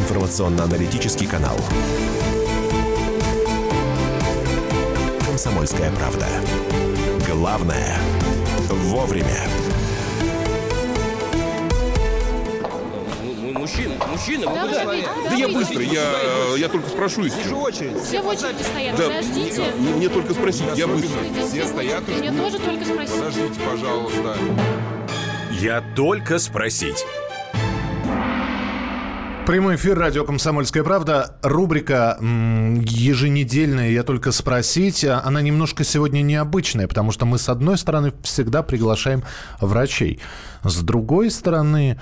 информационно-аналитический канал. «Комсомольская правда». Главное – вовремя. Мужчина, мужчина, вы Да, куда? вы- Да я быстро, я, я только спрошу Вижу еще. очередь. Все в очереди стоят, Да, подождите. мне, мне только спросить, я быстро. Все стоят мне тоже только спроси. Подождите, пожалуйста. Я только спросить. Прямой эфир радио «Комсомольская правда». Рубрика еженедельная «Я только спросить». А, Она немножко сегодня необычная, потому что мы, с одной стороны, всегда приглашаем врачей. С другой стороны,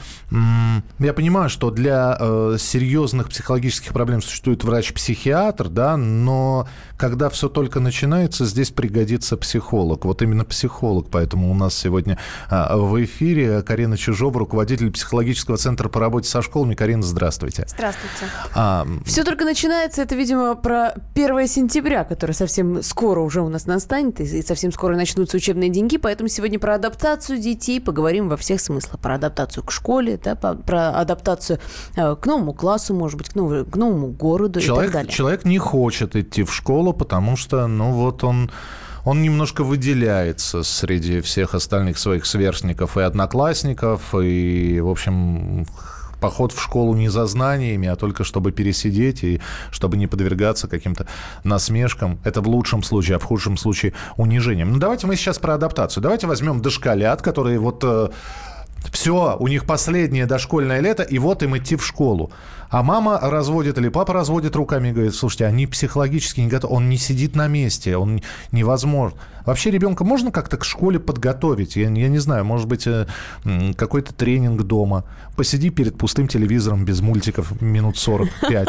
я понимаю, что для э, серьезных психологических проблем существует врач-психиатр, да, но когда все только начинается, здесь пригодится психолог. Вот именно психолог, поэтому у нас сегодня а, в эфире Карина Чижова, руководитель психологического центра по работе со школами. Карина, здравствуйте. Здравствуйте. А, Все только начинается, это, видимо, про 1 сентября, которое совсем скоро уже у нас настанет, и совсем скоро начнутся учебные деньги, поэтому сегодня про адаптацию детей поговорим во всех смыслах. Про адаптацию к школе, да, про адаптацию э, к новому классу, может быть, к, новому- к новому городу и так человек, далее. человек не хочет идти в школу, потому что, ну вот он... Он немножко выделяется среди всех остальных своих сверстников и одноклассников, и, в общем, поход в школу не за знаниями, а только чтобы пересидеть и чтобы не подвергаться каким-то насмешкам. Это в лучшем случае, а в худшем случае унижением. Ну, давайте мы сейчас про адаптацию. Давайте возьмем дошколят, которые вот... все, у них последнее дошкольное лето, и вот им идти в школу. А мама разводит или папа разводит руками и говорит, слушайте, они психологически не готовы, он не сидит на месте, он невозможно. Вообще ребенка можно как-то к школе подготовить? Я, я не знаю, может быть, э, какой-то тренинг дома. Посиди перед пустым телевизором без мультиков минут 45,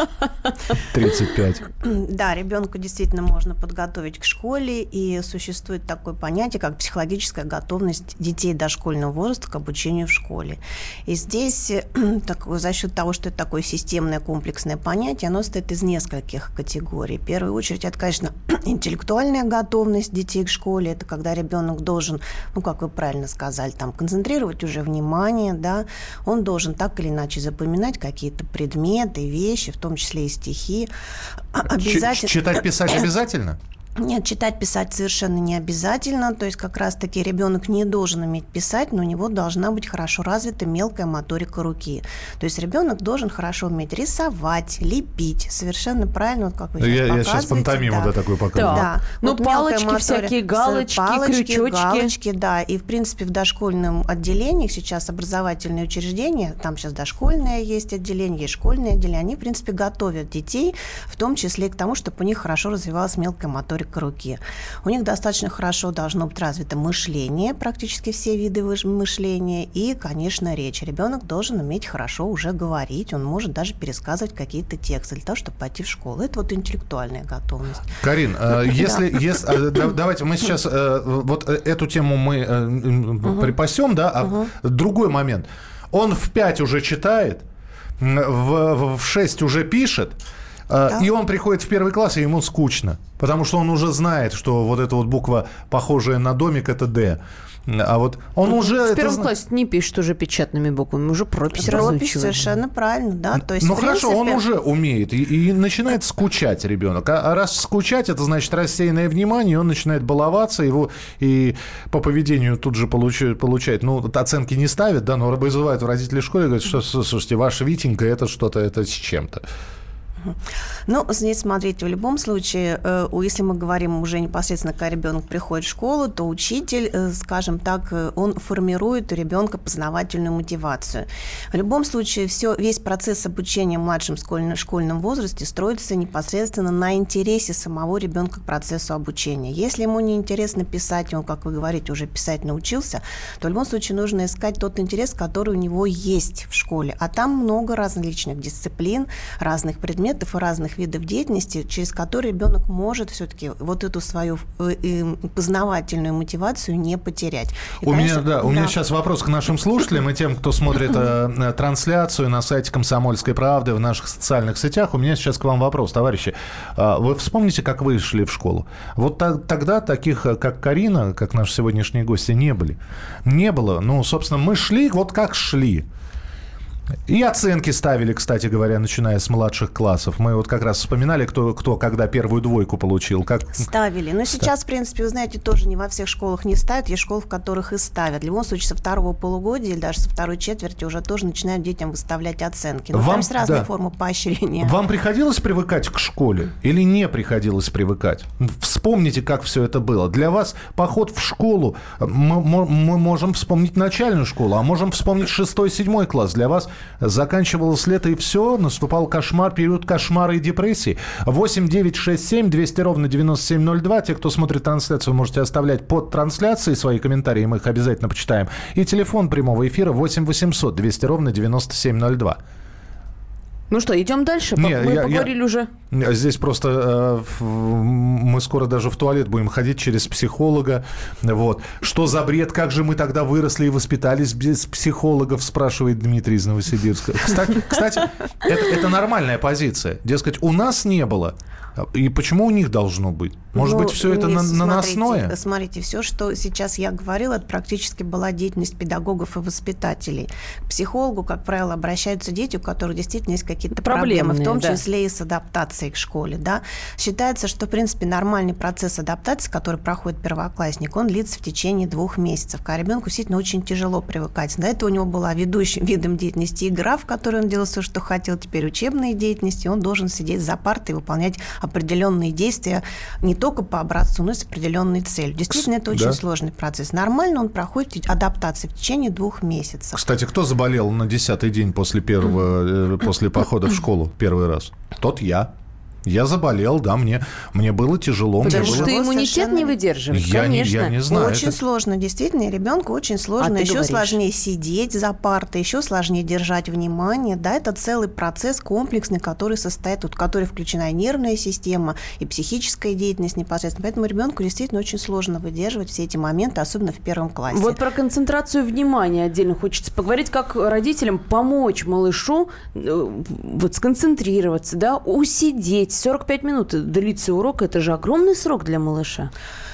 35. Да, ребенка действительно можно подготовить к школе, и существует такое понятие, как психологическая готовность детей дошкольного возраста к обучению в школе. И здесь э, так, за счет того, что это такое системное комплексное понятие, оно состоит из нескольких категорий. В первую очередь, это, конечно, интеллектуальная готовность детей к школе, это когда ребенок должен, ну, как вы правильно сказали, там, концентрировать уже внимание, да, он должен так или иначе запоминать какие-то предметы, вещи, в том числе и стихи. Обязательно. Читать, писать обязательно? Нет, читать, писать совершенно не обязательно. То есть как раз-таки ребенок не должен уметь писать, но у него должна быть хорошо развита мелкая моторика руки. То есть ребенок должен хорошо уметь рисовать, лепить. Совершенно правильно, вот как вы сейчас Я, я сейчас пантомиму да. да, такую показываю. Да. Да. Ну, Вот палочки моторика, всякие, галочки, палочки, крючочки. галочки, да. И, в принципе, в дошкольном отделении сейчас образовательные учреждения, там сейчас дошкольное есть отделение, есть школьное отделение, они, в принципе, готовят детей, в том числе и к тому, чтобы у них хорошо развивалась мелкая моторика руки. У них достаточно хорошо должно быть развито мышление, практически все виды мышления, и, конечно, речь. Ребенок должен уметь хорошо уже говорить, он может даже пересказывать какие-то тексты для того, чтобы пойти в школу. Это вот интеллектуальная готовность. Карин, э, если, если э, да- давайте мы сейчас э, вот эту тему мы припасем, да, а другой момент. Он в 5 уже читает, в, в 6 уже пишет, э, и он приходит в первый класс, и ему скучно. Потому что он уже знает, что вот эта вот буква, похожая на домик, это «Д». А вот он уже... В это первом зна- классе не пишет уже печатными буквами, уже пропись, Пропись совершенно правильно, да. То есть, ну хорошо, он принципе, уже умеет и, и начинает скучать ребенок. А, а раз скучать, это значит рассеянное внимание, он начинает баловаться, его и по поведению тут же получает, получает ну, оценки не ставит, да, но вызывает в родителей школы и говорит, что, слушайте, ваш Витенька, это что-то, это с чем-то. Ну, здесь, смотрите, в любом случае, э, если мы говорим уже непосредственно, когда ребенок приходит в школу, то учитель, э, скажем так, э, он формирует у ребенка познавательную мотивацию. В любом случае, все, весь процесс обучения в младшем школьном, школьном возрасте строится непосредственно на интересе самого ребенка к процессу обучения. Если ему не интересно писать, он, как вы говорите, уже писать научился, то в любом случае нужно искать тот интерес, который у него есть в школе. А там много различных дисциплин, разных предметов и разных видов деятельности, через которые ребенок может все-таки вот эту свою э, э, познавательную мотивацию не потерять. И, у конечно, меня, да, у меня сейчас вопрос к нашим слушателям и тем, кто смотрит э, э, трансляцию на сайте «Комсомольской правды» в наших социальных сетях. У меня сейчас к вам вопрос, товарищи. А, Вы вспомните, как вы шли в школу? Вот та- тогда таких, э, как Карина, как наши сегодняшние гости, не были. Не было. Ну, собственно, мы шли вот как шли. И оценки ставили, кстати говоря, начиная с младших классов. Мы вот как раз вспоминали, кто, кто когда первую двойку получил. Как... Ставили. Но сейчас, в принципе, вы знаете, тоже не во всех школах не ставят. Есть школы, в которых и ставят. В любом случае, со второго полугодия или даже со второй четверти уже тоже начинают детям выставлять оценки. Но Вам- там есть разные да. формы поощрения. Вам приходилось привыкать к школе или не приходилось привыкать? Вспомните, как все это было. Для вас поход в школу, мы, мы- мы можем вспомнить начальную школу, а можем вспомнить шестой, седьмой класс. Для вас заканчивалось лето и все, наступал кошмар, период кошмара и депрессии. 8 9 6 7 200 ровно 9702. Те, кто смотрит трансляцию, можете оставлять под трансляцией свои комментарии, мы их обязательно почитаем. И телефон прямого эфира 8 800 200 ровно 9702. Ну что, идем дальше? Не, Мы я- я- поговорили уже. Здесь просто э, мы скоро даже в туалет будем ходить через психолога. Вот. Что за бред? Как же мы тогда выросли и воспитались без психологов, спрашивает Дмитрий из Новосибирска. Кстати, кстати это, это нормальная позиция. Дескать, у нас не было. И почему у них должно быть? Может Ну, быть, все это на- наносное? Смотрите, смотрите, все, что сейчас я говорила, это практически была деятельность педагогов и воспитателей. К психологу, как правило, обращаются дети, у которых действительно есть какие-то проблемы, в том да. числе и с адаптацией к школе. Да? Считается, что, в принципе, нормальный процесс адаптации, который проходит первоклассник, он длится в течение двух месяцев. А ребенку действительно очень тяжело привыкать. До этого у него была ведущим видом деятельности игра, в которой он делал все, что хотел, теперь учебные деятельности, он должен сидеть за партой и выполнять определенные действия не только по образцу, но и с определенной целью. Действительно, это очень Да. сложный процесс. Нормально он проходит адаптации в течение двух месяцев. Кстати, кто заболел на десятый день после первого, э, после похода в школу первый раз? Тот я. Я заболел, да, мне, мне было тяжело. мне Потому было- что было иммунитет совершенно- не выдерживает, я, не, конечно. я не знаю. очень это- сложно, действительно, ребенку очень сложно. А еще говоришь. сложнее сидеть за партой, еще сложнее держать внимание. Да, это целый процесс комплексный, который состоит, вот, в который включена и нервная система, и психическая деятельность непосредственно. Поэтому ребенку действительно очень сложно выдерживать все эти моменты, особенно в первом классе. Вот про концентрацию внимания отдельно хочется поговорить, как родителям помочь малышу э, вот сконцентрироваться, да, усидеть. 45 минут длится урок, это же огромный срок для малыша.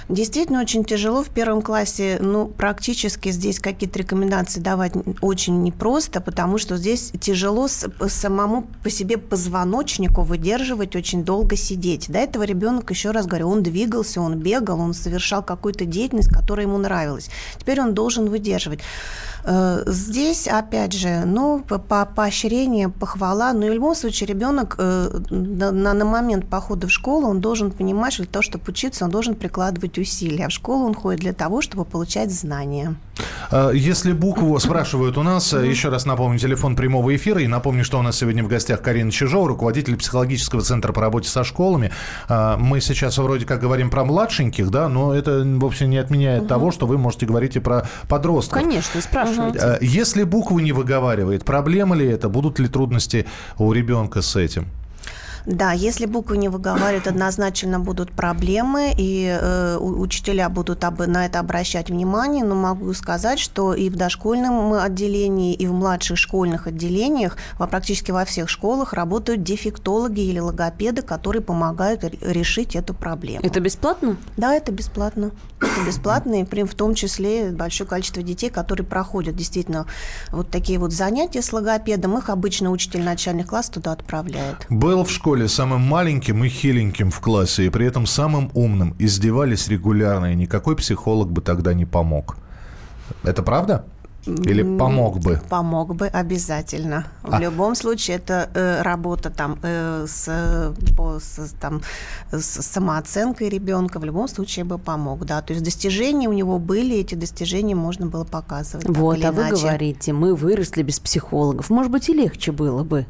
Действительно очень тяжело в первом классе, ну, практически здесь какие-то рекомендации давать очень непросто, потому что здесь тяжело самому по себе позвоночнику выдерживать очень долго сидеть. До этого ребенок, еще раз говорю, он двигался, он бегал, он совершал какую-то деятельность, которая ему нравилась. Теперь он должен выдерживать. Э, Здесь, опять же, ну, по- по поощрение, похвала, но в любом случае ребенок э, на, на- момент похода в школу он должен понимать, что для того, чтобы учиться, он должен прикладывать усилия. А в школу он ходит для того, чтобы получать знания. А, Если букву спрашивают у нас, э, еще раз напомню, телефон прямого эфира. И напомню, что у нас сегодня в гостях Карина Чижова, руководитель психологического центра по работе со школами. Мы сейчас вроде как говорим про младшеньких, да, но это вовсе не отменяет того, что вы можете говорить и про подростков. Конечно, спрашивайте. Э, Если букву не выговаривает, проблема ли это? Будут ли трудности у ребенка с этим? Да, если буквы не выговаривают, однозначно будут проблемы, и э, у- учителя будут об- на это обращать внимание, но могу сказать, что и в дошкольном отделении, и в младших школьных отделениях, во, практически во всех школах работают дефектологи или логопеды, которые помогают решить эту проблему. Это бесплатно? Да, это бесплатно. Это бесплатно, и при- в том числе большое количество детей, которые проходят действительно вот такие вот занятия с логопедом, их обычно учитель начальных класс туда отправляет. Был в школе самым маленьким и хиленьким в классе, и при этом самым умным. Издевались регулярно, и никакой психолог бы тогда не помог. Это правда? Или помог бы? Помог бы обязательно. А. В любом случае, это э, работа там, э, с, по, с, там, с самооценкой ребенка в любом случае бы помог. Да. То есть достижения у него были, эти достижения можно было показывать. Вот, а вы иначе. говорите, мы выросли без психологов. Может быть, и легче было бы.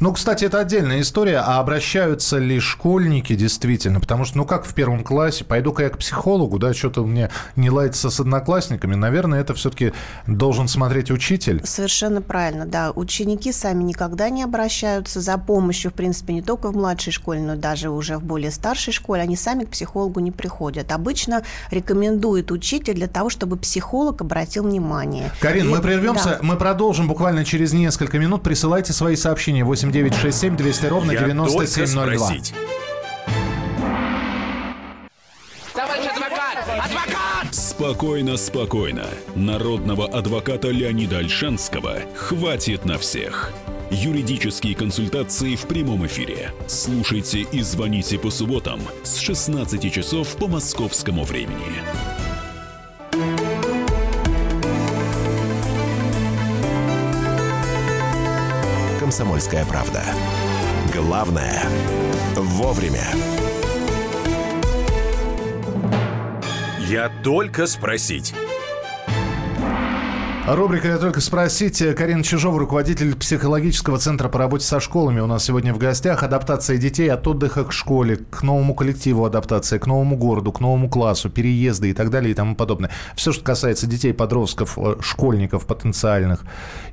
Ну, кстати, это отдельная история. А обращаются ли школьники действительно? Потому что, ну как в первом классе, пойду-ка я к психологу, да, что-то мне не ладится с одноклассниками. Наверное, это все-таки должен смотреть учитель. Совершенно правильно, да. Ученики сами никогда не обращаются за помощью, в принципе, не только в младшей школе, но даже уже в более старшей школе. Они сами к психологу не приходят. Обычно рекомендует учитель для того, чтобы психолог обратил внимание. Карин, И- мы прервемся, да. мы продолжим буквально через несколько минут. Присылайте свои сообщения 8967 200 ровно Я только 9702. спросить. Товарищ адвокат! Адвокат! Спокойно, спокойно. Народного адвоката Леонида Альшанского хватит на всех. Юридические консультации в прямом эфире. Слушайте и звоните по субботам с 16 часов по московскому времени. «Комсомольская правда». Главное – вовремя. Я только спросить. Рубрика «Я только спросить». Карина Чижова, руководитель психологического центра по работе со школами. У нас сегодня в гостях адаптация детей от отдыха к школе, к новому коллективу адаптация, к новому городу, к новому классу, переезды и так далее и тому подобное. Все, что касается детей, подростков, э, школьников потенциальных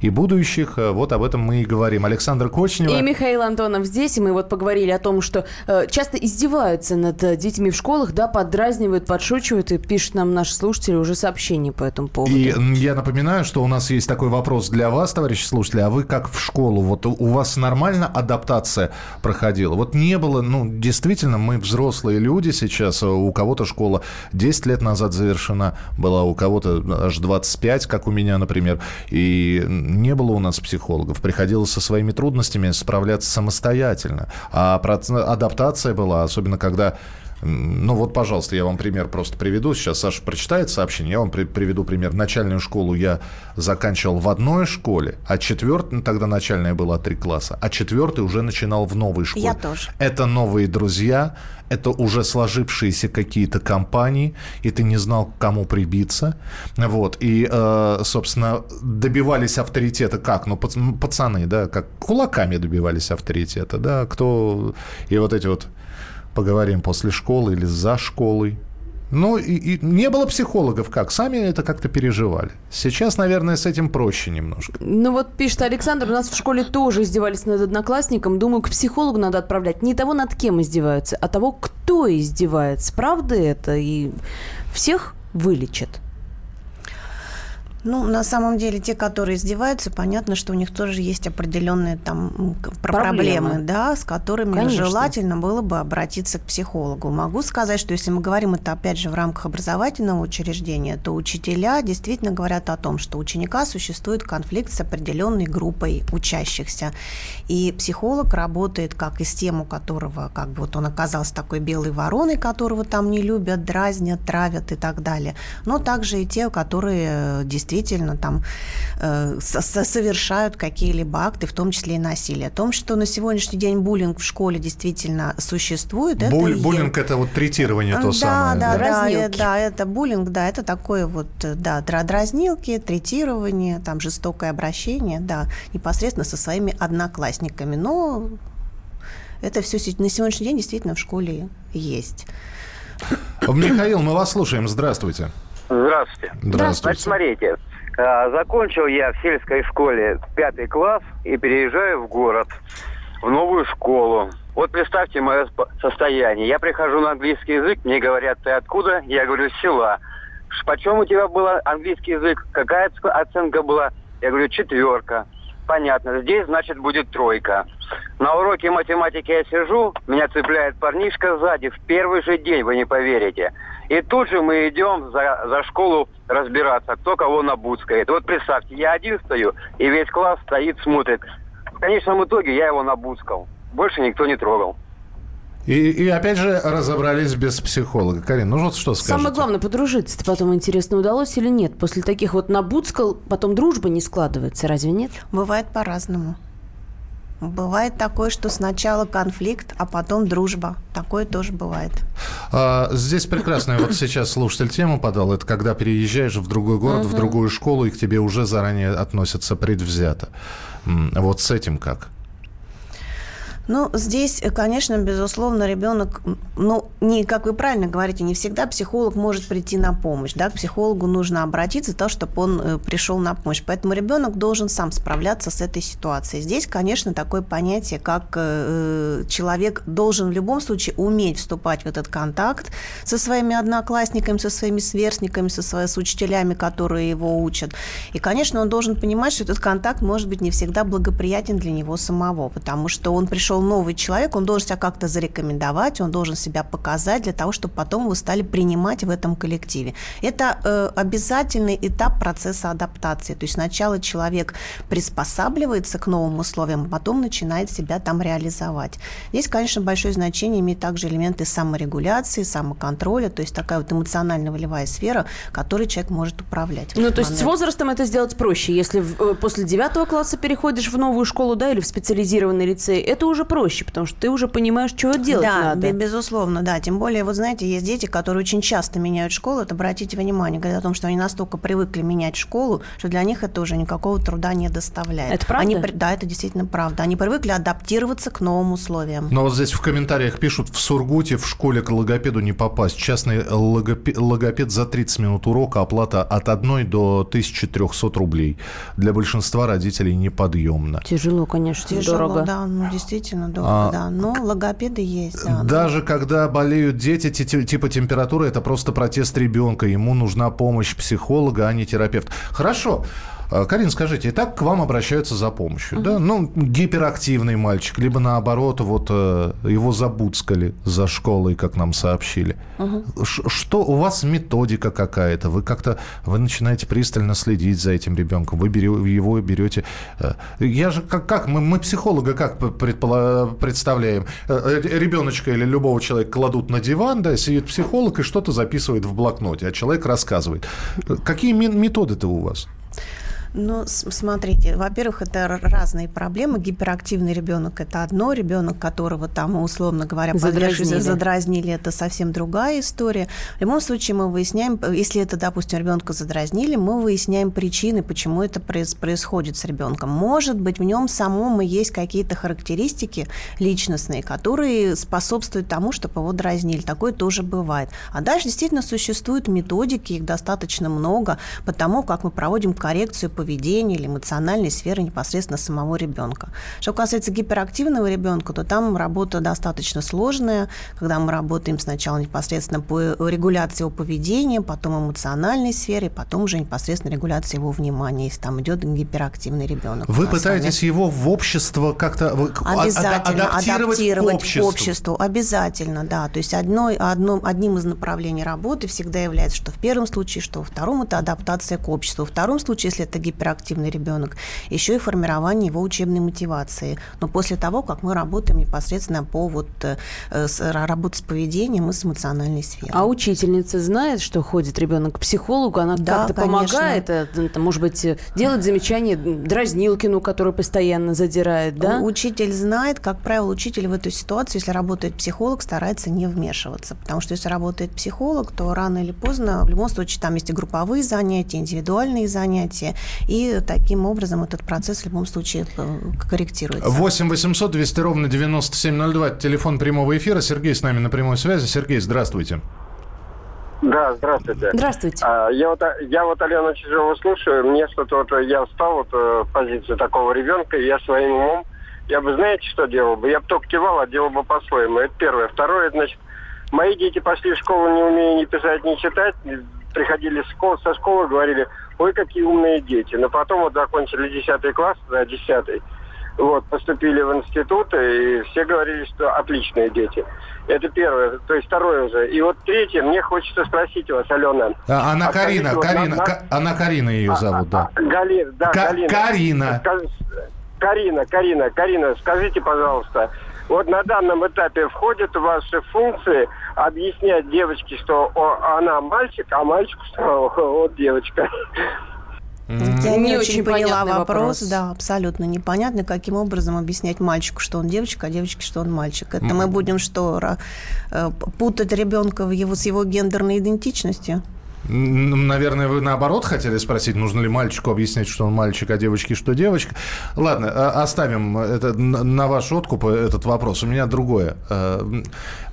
и будущих, э, вот об этом мы и говорим. Александр Кочнева. И Михаил Антонов здесь, и мы вот поговорили о том, что э, часто издеваются над детьми в школах, да, поддразнивают, подшучивают, и пишут нам наши слушатели уже сообщения по этому поводу. И я напоминаю, что у нас есть такой вопрос для вас, товарищи слушатели. А вы как в школу? Вот у вас нормально адаптация проходила? Вот не было, ну, действительно, мы взрослые люди сейчас. У кого-то школа 10 лет назад завершена была, у кого-то аж 25, как у меня, например. И не было у нас психологов. Приходилось со своими трудностями справляться самостоятельно. А адаптация была, особенно когда ну вот, пожалуйста, я вам пример просто приведу. Сейчас Саша прочитает сообщение. Я вам при- приведу пример. Начальную школу я заканчивал в одной школе, а четвертая, ну, тогда начальная была три класса, а четвертый уже начинал в новой школе. Я тоже. Это новые друзья, это уже сложившиеся какие-то компании, и ты не знал, к кому прибиться. Вот. И, э, собственно, добивались авторитета как? Ну, пацаны, да, как кулаками добивались авторитета, да, кто... И вот эти вот поговорим после школы или за школой. Ну, и, и не было психологов как? Сами это как-то переживали. Сейчас, наверное, с этим проще немножко. Ну вот пишет Александр, у нас в школе тоже издевались над одноклассником. Думаю, к психологу надо отправлять не того, над кем издеваются, а того, кто издевается. Правда это? И всех вылечат. Ну, на самом деле, те, которые издеваются, понятно, что у них тоже есть определенные там проблемы, проблемы да, с которыми Конечно. желательно было бы обратиться к психологу. Могу сказать, что если мы говорим это, опять же, в рамках образовательного учреждения, то учителя действительно говорят о том, что у ученика существует конфликт с определенной группой учащихся. И психолог работает как и с тем, у которого, как бы вот он оказался такой белой вороной, которого там не любят, дразнят, травят и так далее. Но также и те, которые действительно действительно там э, совершают какие-либо акты, в том числе и насилие. О том, что на сегодняшний день буллинг в школе действительно существует. Буль, это буллинг – это вот третирование то да, самое. Да, да, да, да, это буллинг, да, это такое вот, да, дразнилки, третирование, там, жестокое обращение, да, непосредственно со своими одноклассниками. Но это все на сегодняшний день действительно в школе есть. Михаил, мы вас слушаем. Здравствуйте. Здравствуйте. Здравствуйте. Значит, смотрите, а, закончил я в сельской школе пятый класс и переезжаю в город, в новую школу. Вот представьте мое состояние. Я прихожу на английский язык, мне говорят, ты откуда? Я говорю, с села. Почем у тебя был английский язык? Какая оценка была? Я говорю, четверка. Понятно, здесь, значит, будет тройка. На уроке математики я сижу, меня цепляет парнишка сзади в первый же день, вы не поверите. И тут же мы идем за, за школу разбираться, кто кого набудскает. Вот представьте, я один стою, и весь класс стоит, смотрит. В конечном итоге я его набудскал. Больше никто не трогал. И, и опять же разобрались без психолога. Карин, ну вот что скажете? Самое главное, подружиться потом интересно, удалось или нет. После таких вот набудскал, потом дружба не складывается, разве нет? Бывает по-разному. Бывает такое, что сначала конфликт, а потом дружба. Такое тоже бывает. А, здесь прекрасная вот сейчас слушатель тему подал. Это когда переезжаешь в другой город, в другую школу, и к тебе уже заранее относятся предвзято. Вот с этим как? Ну, здесь, конечно, безусловно, ребенок, ну, не, как вы правильно говорите, не всегда психолог может прийти на помощь, да, к психологу нужно обратиться, то, чтобы он э, пришел на помощь. Поэтому ребенок должен сам справляться с этой ситуацией. Здесь, конечно, такое понятие, как э, человек должен в любом случае уметь вступать в этот контакт со своими одноклассниками, со своими сверстниками, со своими с учителями, которые его учат. И, конечно, он должен понимать, что этот контакт может быть не всегда благоприятен для него самого, потому что он пришел пришел новый человек, он должен себя как-то зарекомендовать, он должен себя показать для того, чтобы потом вы стали принимать в этом коллективе. Это э, обязательный этап процесса адаптации. То есть сначала человек приспосабливается к новым условиям, а потом начинает себя там реализовать. Здесь, конечно, большое значение имеет также элементы саморегуляции, самоконтроля, то есть такая вот эмоционально-волевая сфера, которой человек может управлять. Ну, то есть с возрастом это сделать проще. Если в, э, после девятого класса переходишь в новую школу, да, или в специализированный лицей, это уже проще, потому что ты уже понимаешь, что делать да, надо. Да, безусловно, да. Тем более, вот знаете, есть дети, которые очень часто меняют школу. Это обратите внимание, говорят о том, что они настолько привыкли менять школу, что для них это уже никакого труда не доставляет. Это правда? Они, да, это действительно правда. Они привыкли адаптироваться к новым условиям. Но вот здесь в комментариях пишут, в Сургуте в школе к логопеду не попасть. Частный логопед, логопед за 30 минут урока, оплата от 1 до 1300 рублей. Для большинства родителей неподъемно. Тяжело, конечно, Тяжело, дорого. да, ну действительно дорого, А, да. Но логопеды есть, да. Даже когда болеют дети, ти- ти- типа температуры, это просто протест ребенка. Ему нужна помощь психолога, а не терапевт. Хорошо. А, Карин, скажите, и так к вам обращаются за помощью, да? Ну, гиперактивный мальчик, либо наоборот, вот э, его забуцкали за школой, как нам сообщили. Ш- Что у вас методика какая-то? Вы как-то, вы начинаете пристально следить за этим ребенком, вы берё- его берете. э, Я же как, как мы, мы психолога как предпола- представляем? Э, Ребеночка или любого человека кладут на диван, да, сидит психолог и что-то записывает в блокноте, а человек рассказывает. Какие ме- методы-то у вас? Ну, смотрите, во-первых, это разные проблемы. Гиперактивный ребенок – это одно, ребенок, которого там, условно говоря, Задразнили. задразнили, это совсем другая история. В любом случае мы выясняем, э, если это, допустим, ребенка задразнили, мы выясняем причины, почему это проис- происходит с ребенком. Может быть, в нем самом и есть какие-то характеристики личностные, которые способствуют тому, чтобы его дразнили. Такое тоже бывает. А дальше действительно существуют методики, их достаточно много, по тому, как мы проводим коррекцию поведения или эмоциональной сферы непосредственно самого ребенка. Что касается гиперактивного ребенка, то там работа достаточно сложная, когда мы работаем сначала непосредственно по регуляции его поведения, потом эмоциональной сфере, потом уже непосредственно регуляция его внимания, если там идет гиперактивный ребенок. Вы пытаетесь его в общество как-то вы- а- Обязательно а- адаптировать, к обществу. Обязательно, да. То есть одной, одно, одним из направлений работы всегда является, что в первом случае, что во втором это адаптация к обществу. Во втором случае, если это гиперактивный ребенок, еще и формирование его учебной мотивации. Но после того, как мы работаем непосредственно по вот э, с, работе с поведением и с эмоциональной сферой. А учительница знает, что ходит ребенок к психологу, она Да, как-то помогает, это, может быть, э, делать замечание Дразнилкину, который постоянно задирает, да? Учитель знает, как правило, учитель в эту ситуацию, если работает психолог, старается не вмешиваться. Потому что если работает психолог, то рано или поздно, в любом случае, там есть и групповые занятия, индивидуальные занятия. И таким образом этот процесс в любом случае э, корректируется. 8 800 200 ровно 9702. это Телефон прямого эфира. Сергей с нами на прямой связи. Сергей, здравствуйте. Да, здравствуйте. Здравствуйте. А, я вот, я вот Алена Чижова слушаю, мне что-то вот, э, я встал вот э, в позицию такого ребенка, и я своим умом, я бы, знаете, что делал бы? Я бы только кивал, а делал бы по-своему. Это первое. Второе, это, значит, мои дети пошли в школу, не умея ни писать, ни читать, приходили со школы, говорили, ой, какие умные дети. Но потом вот закончили 10 класс, да, 10 вот, поступили в институт, и все говорили, что отличные дети. Это первое. То есть второе уже. И вот третье, мне хочется спросить вас, Алена. А, Анна А Карина. вот Карина, на- Ка- Анна Карина ее зовут, да. А, Галина, да, Ка- Галина. Карина. Скаж- Карина, Карина, Карина, скажите, пожалуйста, вот на данном этапе входит в ваши функции объяснять девочке, что о, она мальчик, а мальчику, что вот девочка. Я не, Не очень очень поняла вопрос. вопрос. Да, абсолютно непонятно, каким образом объяснять мальчику, что он девочка, а девочке, что он мальчик. Это мы будем что, ра- э, путать ребенка в его, с его гендерной идентичностью? Наверное, вы наоборот хотели спросить, нужно ли мальчику объяснять, что он мальчик, а девочке, что девочка. Ладно, а- оставим это на ваш откуп э, этот вопрос. У меня другое. Э,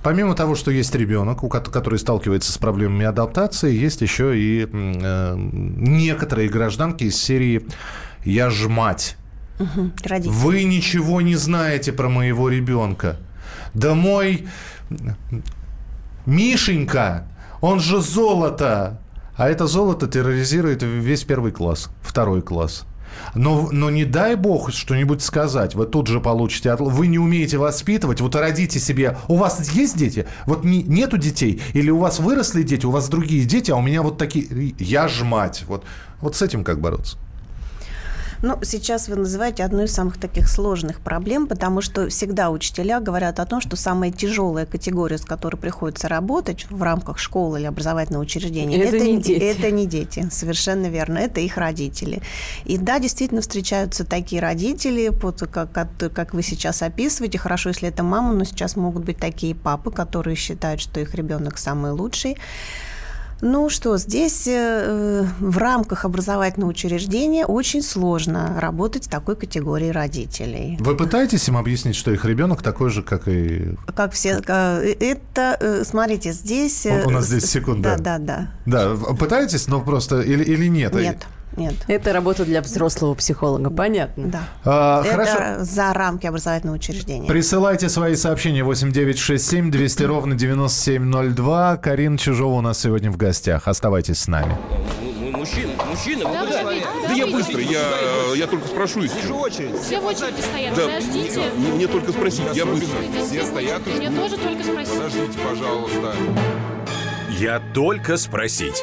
Помимо того, что есть ребенок, который сталкивается с проблемами адаптации, есть еще и э, некоторые гражданки из серии «Я ж мать». Родители. Вы ничего не знаете про моего ребенка. Да мой Мишенька, он же золото. А это золото терроризирует весь первый класс, второй класс. Но, но не дай бог что-нибудь сказать. Вы тут же получите... Вы не умеете воспитывать. Вот родите себе... У вас есть дети? Вот не, нету детей? Или у вас выросли дети, у вас другие дети, а у меня вот такие... Я ж мать. Вот, вот с этим как бороться? Ну, сейчас вы называете одну из самых таких сложных проблем, потому что всегда учителя говорят о том, что самая тяжелая категория, с которой приходится работать в рамках школы или образовательного учреждения, Это не дети. это не дети, совершенно верно, это их родители. И да, действительно встречаются такие родители, вот как, как вы сейчас описываете, хорошо, если это мама, но сейчас могут быть такие папы, которые считают, что их ребенок самый лучший. Ну что, здесь э, в рамках образовательного учреждения очень сложно работать с такой категорией родителей. Вы пытаетесь им объяснить, что их ребенок такой же, как и... Как все, э, это, э, смотрите, здесь... э, У- у нас здесь секунда. Да, да, Да, в- пытаетесь, но просто... Или, или нет? да. Нет, нет. Это работа для взрослого психолога, понятно. Да. А, это хорошо. за рамки образовательного учреждения. Присылайте свои сообщения 8967 200 ровно 9702. Карина Чижова у нас сегодня в гостях. Оставайтесь с нами. Мужчина, мужчина, вы куда? Да я быстро, я, я только спрошу и все. очередь. Все в очереди стоят, Да, подождите. мне, мне только спросить, я быстро. Все стоят Мне тоже только спросить. Подождите, пожалуйста. Я только спросить.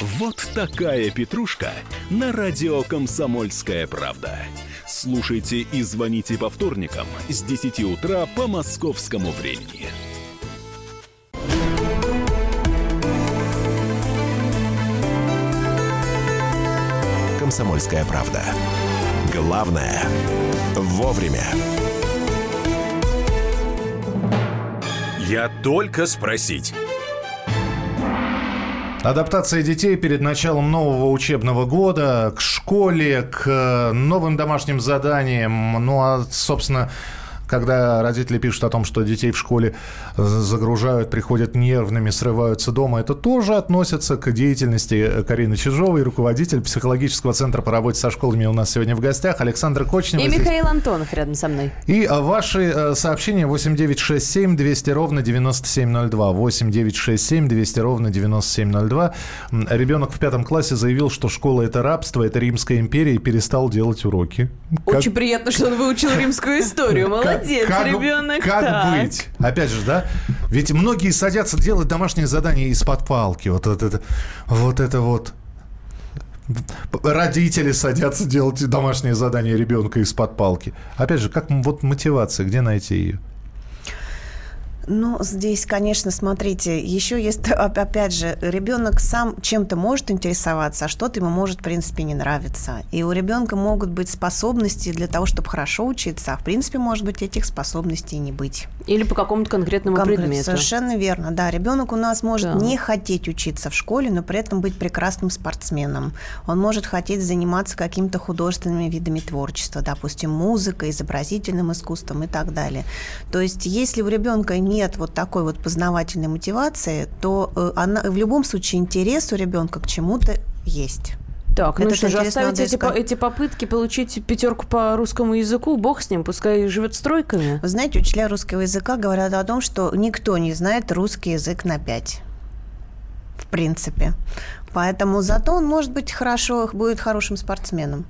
Вот такая петрушка на радио «Комсомольская правда». Слушайте и звоните по вторникам с 10 утра по московскому времени. «Комсомольская правда». Главное – вовремя. Я только спросить. Адаптация детей перед началом нового учебного года к школе, к э, новым домашним заданиям. Ну, а, собственно, когда родители пишут о том, что детей в школе загружают, приходят нервными, срываются дома, это тоже относится к деятельности Карины Чижовой, руководитель психологического центра по работе со школами у нас сегодня в гостях, Александр Кочнев. И Михаил Антонов рядом со мной. И а, ваши э, сообщения 8967 200 ровно 9702. 8967 200 ровно 9702. М, Ребенок в пятом классе заявил, что школа – это рабство, это Римская империя, и перестал делать уроки. Как- Очень приятно, что он выучил римскую историю. Молодец, как- ребенок. Как так. быть? Опять же, да? Ведь многие садятся делать домашние задания из-под палки. Вот это, вот это вот. Родители садятся делать домашние задания ребенка из-под палки. Опять же, как вот мотивация, где найти ее? Ну, здесь, конечно, смотрите, еще есть, оп- опять же, ребенок сам чем-то может интересоваться, а что-то ему может, в принципе, не нравиться. И у ребенка могут быть способности для того, чтобы хорошо учиться, а в принципе, может быть, этих способностей не быть. Или по какому-то конкретному Конкрет- предмету. Совершенно верно, да. Ребенок у нас может Да. не хотеть учиться в школе, но при этом быть прекрасным спортсменом. Он может хотеть заниматься какими-то художественными видами творчества, допустим, музыкой, изобразительным искусством и так далее. То есть, если у ребенка нет вот такой вот познавательной мотивации, то э, она, в любом случае интерес у ребенка к чему-то есть. Так, ну Этот что же, оставить эти, по- эти попытки получить пятерку по русскому языку, бог с ним, пускай живет стройками. Вы знаете, учителя русского языка говорят о том, что никто не знает русский язык на 5. В принципе. Поэтому зато он может быть хорошо, будет хорошим спортсменом.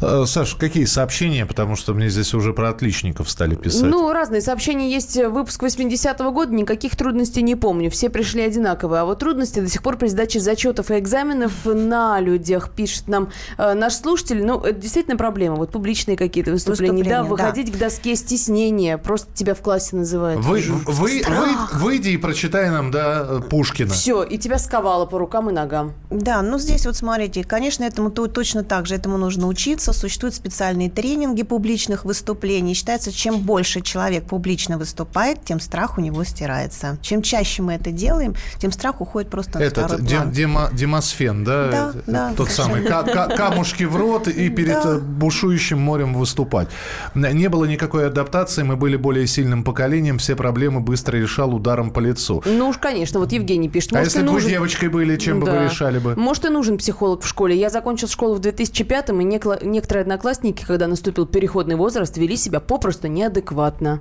Э, Саш, какие сообщения? Потому что мне здесь уже про отличников стали писать. Ну, разные сообщения есть. Выпуск 80-го года, никаких трудностей не помню. Все пришли одинаковые. А вот трудности до сих пор при сдаче зачетов и экзаменов на людях, пишет нам э, наш слушатель. Ну, это действительно проблема. Вот публичные какие-то выступления. да, Выступления, да. выходить к доске стеснения. Просто тебя в классе называют. Вы, вы, вы- выйди и прочитай нам, да, э, Пушкина. Все, и тебя сковало по рукам и ногам. Да, ну здесь вот смотрите, конечно, этому то- точно так же, этому нужно учиться, вопросов, существуют специальные тренинги публичных выступлений. Считается, чем больше человек публично выступает, тем страх у него стирается. Чем чаще мы это делаем, тем страх уходит просто на Этот второй Дем- план. Дема- Демосфен, да? Да, Это- да, Тот самый. камушки в рот и перед Да. э, бушующим морем выступать. Не было никакой адаптации, мы были более сильным поколением, все проблемы быстро решал ударом по лицу. Ну уж, конечно, вот Евгений пишет. А если бы вы нужен- девочкой были, чем бы вы Да. решали бы? Может, и нужен психолог в школе. Я закончил школу в 2005-м, и некла- некоторые одноклассники, когда наступил переходный возраст, вели себя попросту неадекватно.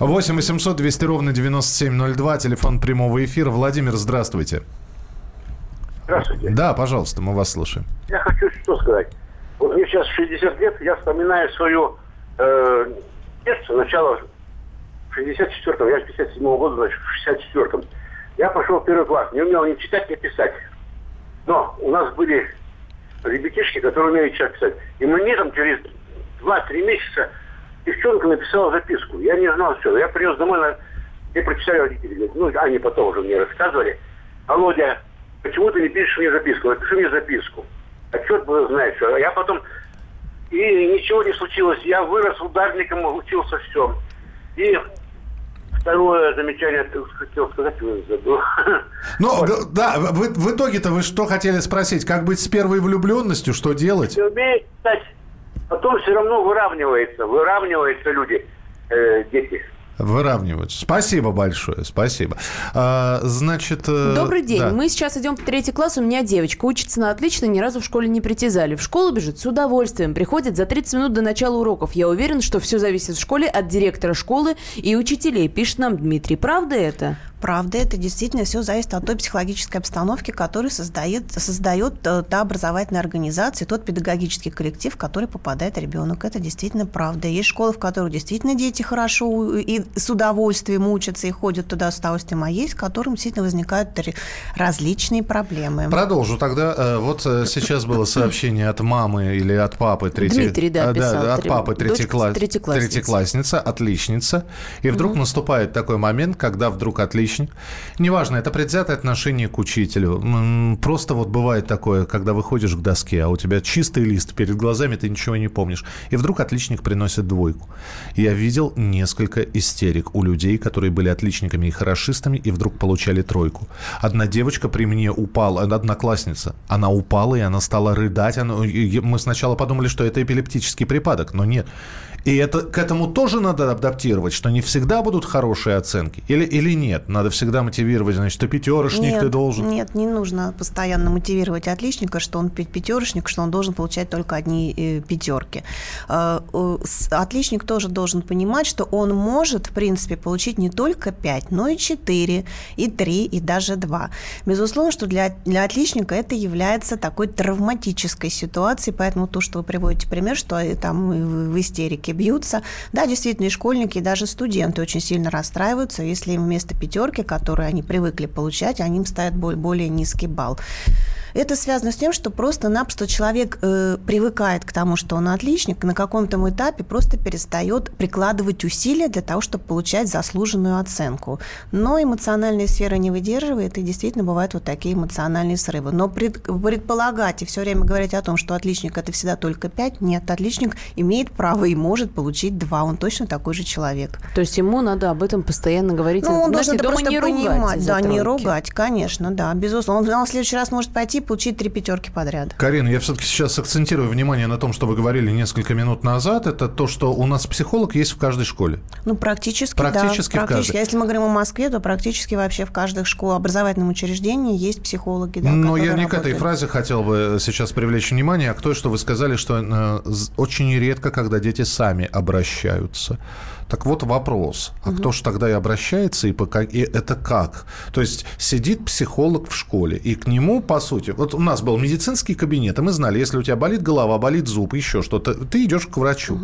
8 800 200 ровно 9702, телефон прямого эфира. Владимир, здравствуйте. Здравствуйте. Да, пожалуйста, мы вас слушаем. Я хочу что сказать. Вот мне сейчас 60 лет, я вспоминаю свое э, детство, начало в 64-м, я с 57 года, значит, в 64-м. Я пошел в первый класс, не умел ни читать, ни писать. Но у нас были ребятишки, которые умеют читать писать. И мне там через 2-3 месяца девчонка написала записку. Я не знал, что. Я принес домой, на... и прочитали родители. Говорят, Ну, они потом уже мне рассказывали. Володя, почему ты не пишешь мне записку? Напиши мне записку. А черт бы знает что. А Я потом... И ничего не случилось. Я вырос ударником, учился все. И второе замечание хотел сказать, забыл. Ну, г- да, вы- в итоге-то вы что хотели спросить? Как быть с первой влюбленностью? Что делать? Не умеет читать, потом все равно выравнивается. Выравниваются люди, э, дети. Выравниваются. Спасибо большое, спасибо. А, значит... э, Добрый день. да. Мы сейчас идем в третий класс. У меня девочка учится на отлично, ни разу в школе не притязали. В школу бежит с удовольствием. Приходит за 30 минут до начала уроков. Я уверен, что все зависит в школе от директора школы и учителей, пишет нам Дмитрий. Правда это? Правда, это действительно все зависит от той психологической обстановки, которую создает, создает э, та образовательная организация, тот педагогический коллектив, в который попадает ребенок. Это действительно правда. Есть школы, в которых действительно дети хорошо и с удовольствием учатся и ходят туда с удовольствием, а есть, в которых действительно возникают различные проблемы. Продолжу тогда. Э, Вот э, сейчас было сообщение от мамы или от папы третьей... Дмитрий, да, э, писал. от Три- папы дочка класс... третьеклассница. третьеклассница, отличница. И вдруг наступает такой момент, когда вдруг отличник... Неважно, это предвзятое отношение к учителю. Просто вот бывает такое, когда выходишь к доске, а у тебя чистый лист перед глазами, ты ничего не помнишь. И вдруг отличник приносит двойку. Я видел несколько истерик у людей, которые были отличниками и хорошистами, и вдруг получали тройку. Одна девочка при мне упала, одноклассница, она упала, и она стала рыдать. Мы сначала подумали, что это эпилептический припадок, но нет. И это, к этому тоже надо адаптировать, что не всегда будут хорошие оценки. Или, или нет? Надо всегда мотивировать, значит, ты пятерочник, нет, ты должен. Нет, не нужно постоянно мотивировать отличника, что он пя- пятерочник, что он должен получать только одни э, пятерки. Э, отличник тоже должен понимать, что он может, в принципе, получить не только 5, но и 4, и 3, и даже 2. Безусловно, что для, для отличника это является такой травматической ситуацией, поэтому то, что вы приводите пример, что там и в в истерике бьются, да, действительно, и школьники, и даже студенты очень сильно расстраиваются, если им вместо пятерки, которую они привыкли получать, они им ставят бол- более низкий балл. Это связано с тем, что просто-напросто человек э, привыкает к тому, что он отличник, и на каком-то этапе просто перестает прикладывать усилия для того, чтобы получать заслуженную оценку. Но эмоциональная сфера не выдерживает, и действительно бывают вот такие эмоциональные срывы. Но пред- предполагать и все время говорить о том, что отличник это всегда только 5, нет, отличник имеет право и может получить 2, он точно такой же человек. То есть ему надо об этом постоянно говорить. Ну, он Знаете, должен это просто не понимать. Да, не ругать, конечно, да, безусловно. Он в следующий раз может пойти получить три пятерки подряд. Карина, я все-таки сейчас акцентирую внимание на том, что вы говорили несколько минут назад. Это то, что у нас психолог есть в каждой школе. Ну, практически, Практически в да. Практически. каждой. А Если мы говорим о Москве, то практически вообще в каждой школе, образовательном учреждении есть психологи, да, Но я не к этой работают. фразе хотел бы сейчас привлечь внимание, а к той, что вы сказали, что э, очень редко, когда дети сами обращаются. Так вот вопрос, а кто же тогда и обращается, и, по как- и это как? То есть сидит психолог в школе, и к нему, по сути, вот у нас был медицинский кабинет, и мы знали, если у тебя болит голова, болит зуб, еще что-то, ты идешь к врачу.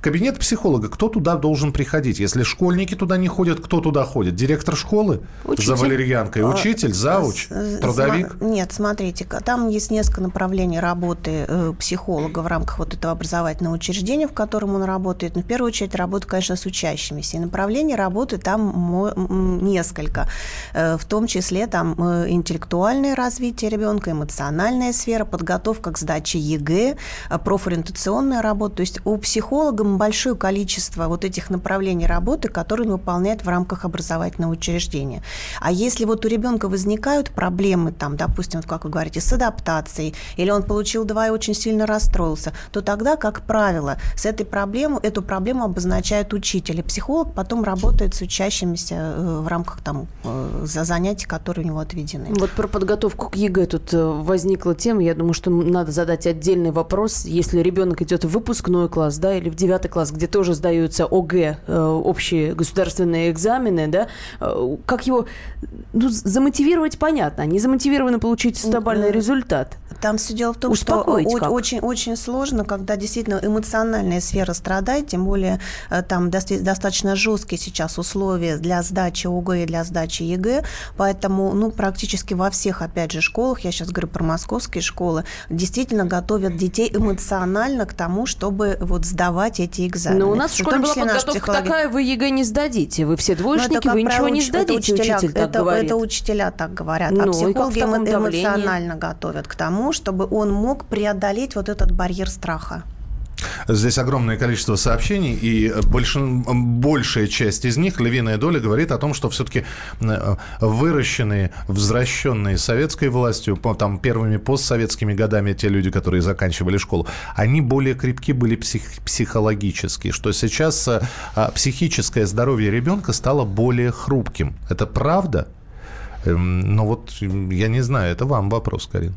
Кабинет психолога, кто туда должен приходить? Если школьники туда не ходят, кто туда ходит? Директор школы? Учитель. За валерьянкой? А, Учитель? Завуч? С- Трудовик? сма- Нет, смотрите, там есть несколько направлений работы э, психолога в рамках вот этого образовательного учреждения, в котором он работает. Но в первую очередь работа, конечно, с учащимися. И направлений работы там несколько. Э, в том числе там э, интеллектуальное развитие ребенка, эмоциональная сфера, подготовка к сдаче ЕГЭ, э, профориентационная работа. То есть у психолога большое количество вот этих направлений работы, которые он выполняет в рамках образовательного учреждения. А если вот у ребенка возникают проблемы, там, допустим, вот как вы говорите, с адаптацией, или он получил два и очень сильно расстроился, то тогда, как правило, с этой проблемой, эту проблему обозначает учитель. И психолог потом работает с учащимися в рамках там, за занятий, которые у него отведены. Вот про подготовку к ЕГЭ тут возникла тема. Я думаю, что надо задать отдельный вопрос. Если ребенок идет в выпускной класс, да, или в девятый класс, где тоже сдаются ОГЭ, общие государственные экзамены, да, как его ну, замотивировать, понятно. Не замотивированы получить стабильный результат. Там все дело в том, Успокоить что как? очень, очень сложно, когда действительно эмоциональная сфера страдает, тем более там достаточно жесткие сейчас условия для сдачи ОГЭ и для сдачи ЕГЭ, поэтому ну, практически во всех, опять же, школах, я сейчас говорю про московские школы, действительно готовят детей эмоционально к тому, чтобы вот сдавать эти экзамены. Но у нас в школе была подготовка такая, вы ЕГЭ не сдадите, вы все двоечники, вы ничего не сдадите, это учителя, учитель так это, говорит. Это учителя так говорят, ну, а психологи эмо- эмоционально готовят к тому, чтобы он мог преодолеть вот этот барьер страха. Здесь огромное количество сообщений, и больш... большая часть из них, львиная доля, говорит о том, что все-таки выращенные, взращенные советской властью, там первыми постсоветскими годами те люди, которые заканчивали школу, они более крепки были псих... психологически, что сейчас психическое здоровье ребенка стало более хрупким. Это правда? Ну вот, я не знаю, это вам вопрос, Карин.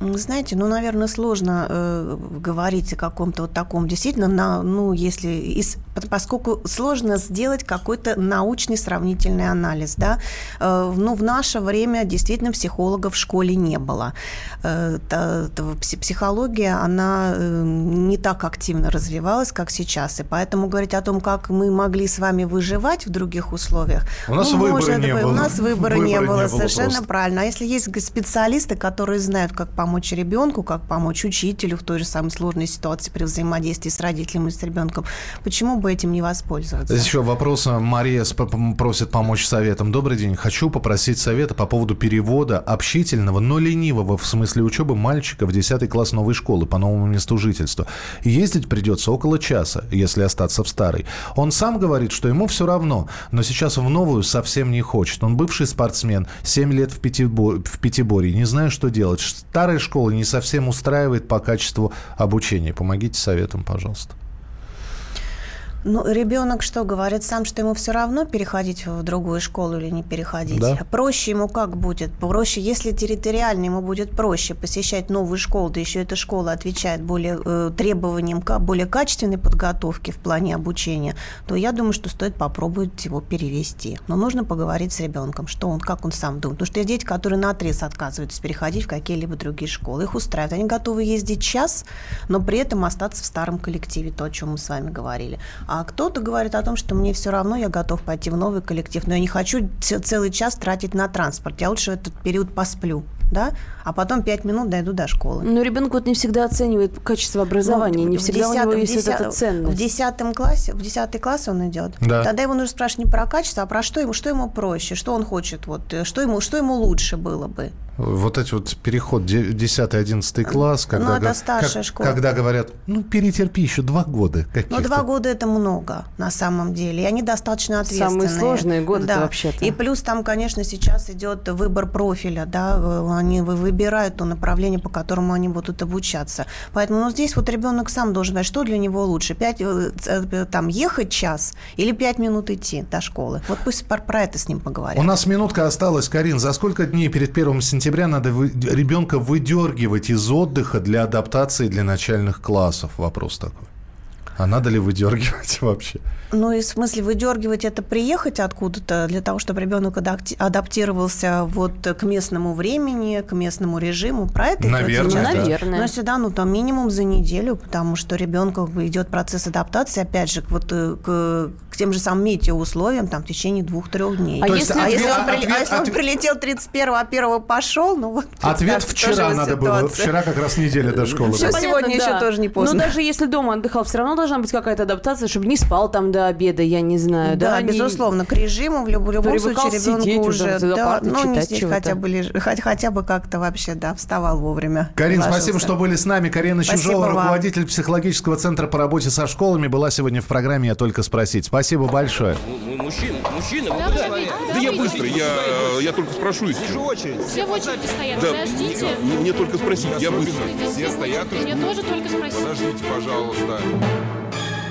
Знаете, ну, наверное, сложно э, говорить о каком-то вот таком действительно, на, ну, если, из, поскольку сложно сделать какой-то научный сравнительный анализ, да, э, ну, в наше время действительно психологов в школе не было. Э, та, та, психология, она э, не так активно развивалась, как сейчас, и поэтому говорить о том, как мы могли с вами выживать в других условиях, у нас ну, выбора может, не было. У нас выбора, выбора не было, не было совершенно просто. правильно. А если есть специалисты, которые знают, как помочь помочь ребенку, как помочь учителю в той же самой сложной ситуации при взаимодействии с родителем и с ребенком. Почему бы этим не воспользоваться? Здесь еще вопрос. Мария просит помочь советом. Добрый день. Хочу попросить совета по поводу перевода общительного, но ленивого в смысле учебы мальчика в 10 класс новой школы по новому месту жительства. Ездить придется около часа, если остаться в старой. Он сам говорит, что ему все равно, но сейчас в новую совсем не хочет. Он бывший спортсмен, 7 лет в, Пятибо... в Пятиборье. Не знаю, что делать. Старая школа не совсем устраивает по качеству обучения. Помогите советом, пожалуйста. Ну, ребенок что говорит сам, что ему все равно переходить в другую школу или не переходить? Да. Проще ему как будет? Проще, если территориально ему будет проще посещать новую школу, да еще эта школа отвечает более э, требованиям более качественной подготовки в плане обучения, то я думаю, что стоит попробовать его перевести. Но нужно поговорить с ребенком, что он, как он сам думает. Потому что есть дети, которые на отрез отказываются переходить в какие-либо другие школы. Их устраивает. Они готовы ездить час, но при этом остаться в старом коллективе, то, о чем мы с вами говорили. А кто-то говорит о том, что мне все равно, я готов пойти в новый коллектив, но я не хочу целый час тратить на транспорт. Я лучше в этот период посплю да, а потом пять минут дойду до школы. Но ребенок вот не всегда оценивает качество образования, ну, не всегда 10, у него есть 10, вот эта ценность. В десятом классе, в десятый класс он идет. Да. Тогда его нужно спрашивать не про качество, а про что ему, что ему проще, что он хочет, вот, что ему, что ему лучше было бы. Вот эти вот переход 10-11 класс, когда, ну, это старшая как, школа. когда говорят, ну, перетерпи еще два года. Ну, два года это много на самом деле, и они достаточно ответственные. Самые сложные годы да. вообще-то. И плюс там, конечно, сейчас идет выбор профиля, да, они выбирают то направление, по которому они будут обучаться. Поэтому ну, здесь вот ребенок сам должен знать, что для него лучше, 5, там, ехать час или 5 минут идти до школы. Вот пусть про это с ним поговорят. У нас минутка осталась, Карин. За сколько дней перед первым сентября надо вы, ребенка выдергивать из отдыха для адаптации для начальных классов? Вопрос такой. А надо ли выдергивать вообще? Ну, и в смысле выдергивать это приехать откуда-то для того, чтобы ребенок адаптировался вот к местному времени, к местному режиму. Про это Наверное, идет да. Наверное. Но сюда, ну, там минимум за неделю, потому что ребенка идет процесс адаптации, опять же, вот к, к тем же самым метеоусловиям, там, в течение двух-трех дней. А То если, есть А если, Ответ- он, при- ответ- а если он ответ- прилетел 31-го, а 1 пошел, ну вот. Ответ вчера надо было. ситуация. Вчера как раз неделя до школы. Была. понятно, сегодня еще тоже не поздно. Но даже если дома отдыхал, все равно должны должна быть какая-то адаптация, чтобы не спал там до обеда, я не знаю. Да, Да, не- безуслно, к режиму в любом, любом Привыкал случае ребенку уже, уже, да, ну, не сидеть, чего-то. хотя бы, леж- хоть- хотя бы как-то вообще, да, вставал вовремя. Карин, спасибо, что были с нами. Карина Чижова, вам. руководитель психологического центра по работе со школами, была сегодня в программе «Я только спросить». Спасибо большое. Мужчина, мужчина, вы Да, куда? Да я быстро, я, я только спрошу, Вижу что. очередь. Все в очереди стоят. Да, Подождите. мне, мне только спросить, я быстро. Все стоят Мне тоже только спросить. Подождите, пожалуйста.